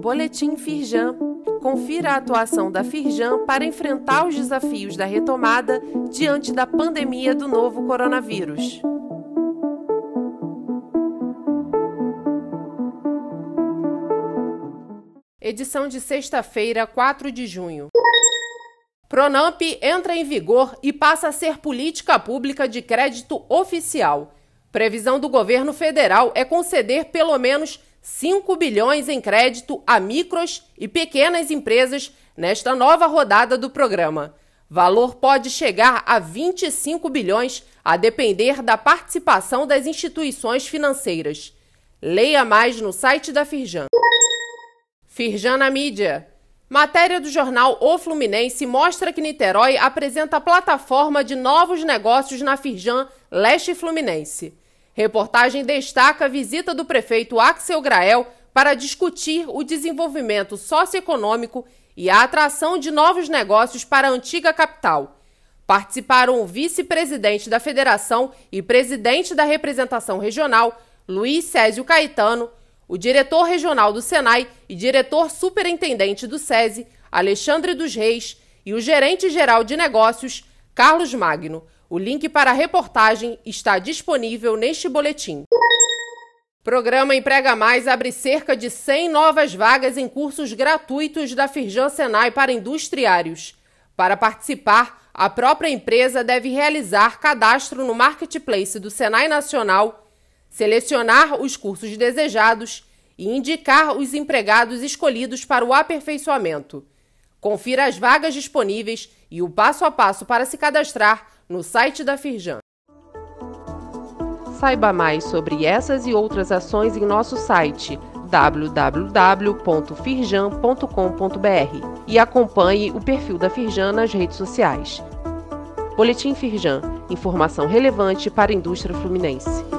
Boletim Firjan. Confira a atuação da Firjan para enfrentar os desafios da retomada diante da pandemia do novo coronavírus. Edição de sexta-feira, 4 de junho. Pronamp entra em vigor e passa a ser política pública de crédito oficial. Previsão do governo federal é conceder pelo menos 5 bilhões em crédito a micros e pequenas empresas nesta nova rodada do programa. Valor pode chegar a 25 bilhões, a depender da participação das instituições financeiras. Leia mais no site da Firjan. Firjan na mídia. Matéria do jornal O Fluminense mostra que Niterói apresenta plataforma de novos negócios na Firjan Leste Fluminense. Reportagem destaca a visita do prefeito Axel Grael para discutir o desenvolvimento socioeconômico e a atração de novos negócios para a antiga capital. Participaram o vice-presidente da federação e presidente da representação regional, Luiz Césio Caetano, o diretor regional do Senai e diretor superintendente do SESI, Alexandre dos Reis, e o gerente geral de negócios, Carlos Magno. O link para a reportagem está disponível neste boletim. Programa Emprega Mais abre cerca de 100 novas vagas em cursos gratuitos da Firjan Senai para industriários. Para participar, a própria empresa deve realizar cadastro no marketplace do Senai Nacional selecionar os cursos desejados e indicar os empregados escolhidos para o aperfeiçoamento. Confira as vagas disponíveis e o passo a passo para se cadastrar no site da Firjan. Saiba mais sobre essas e outras ações em nosso site www.firjan.com.br e acompanhe o perfil da Firjan nas redes sociais. Boletim Firjan, informação relevante para a indústria fluminense.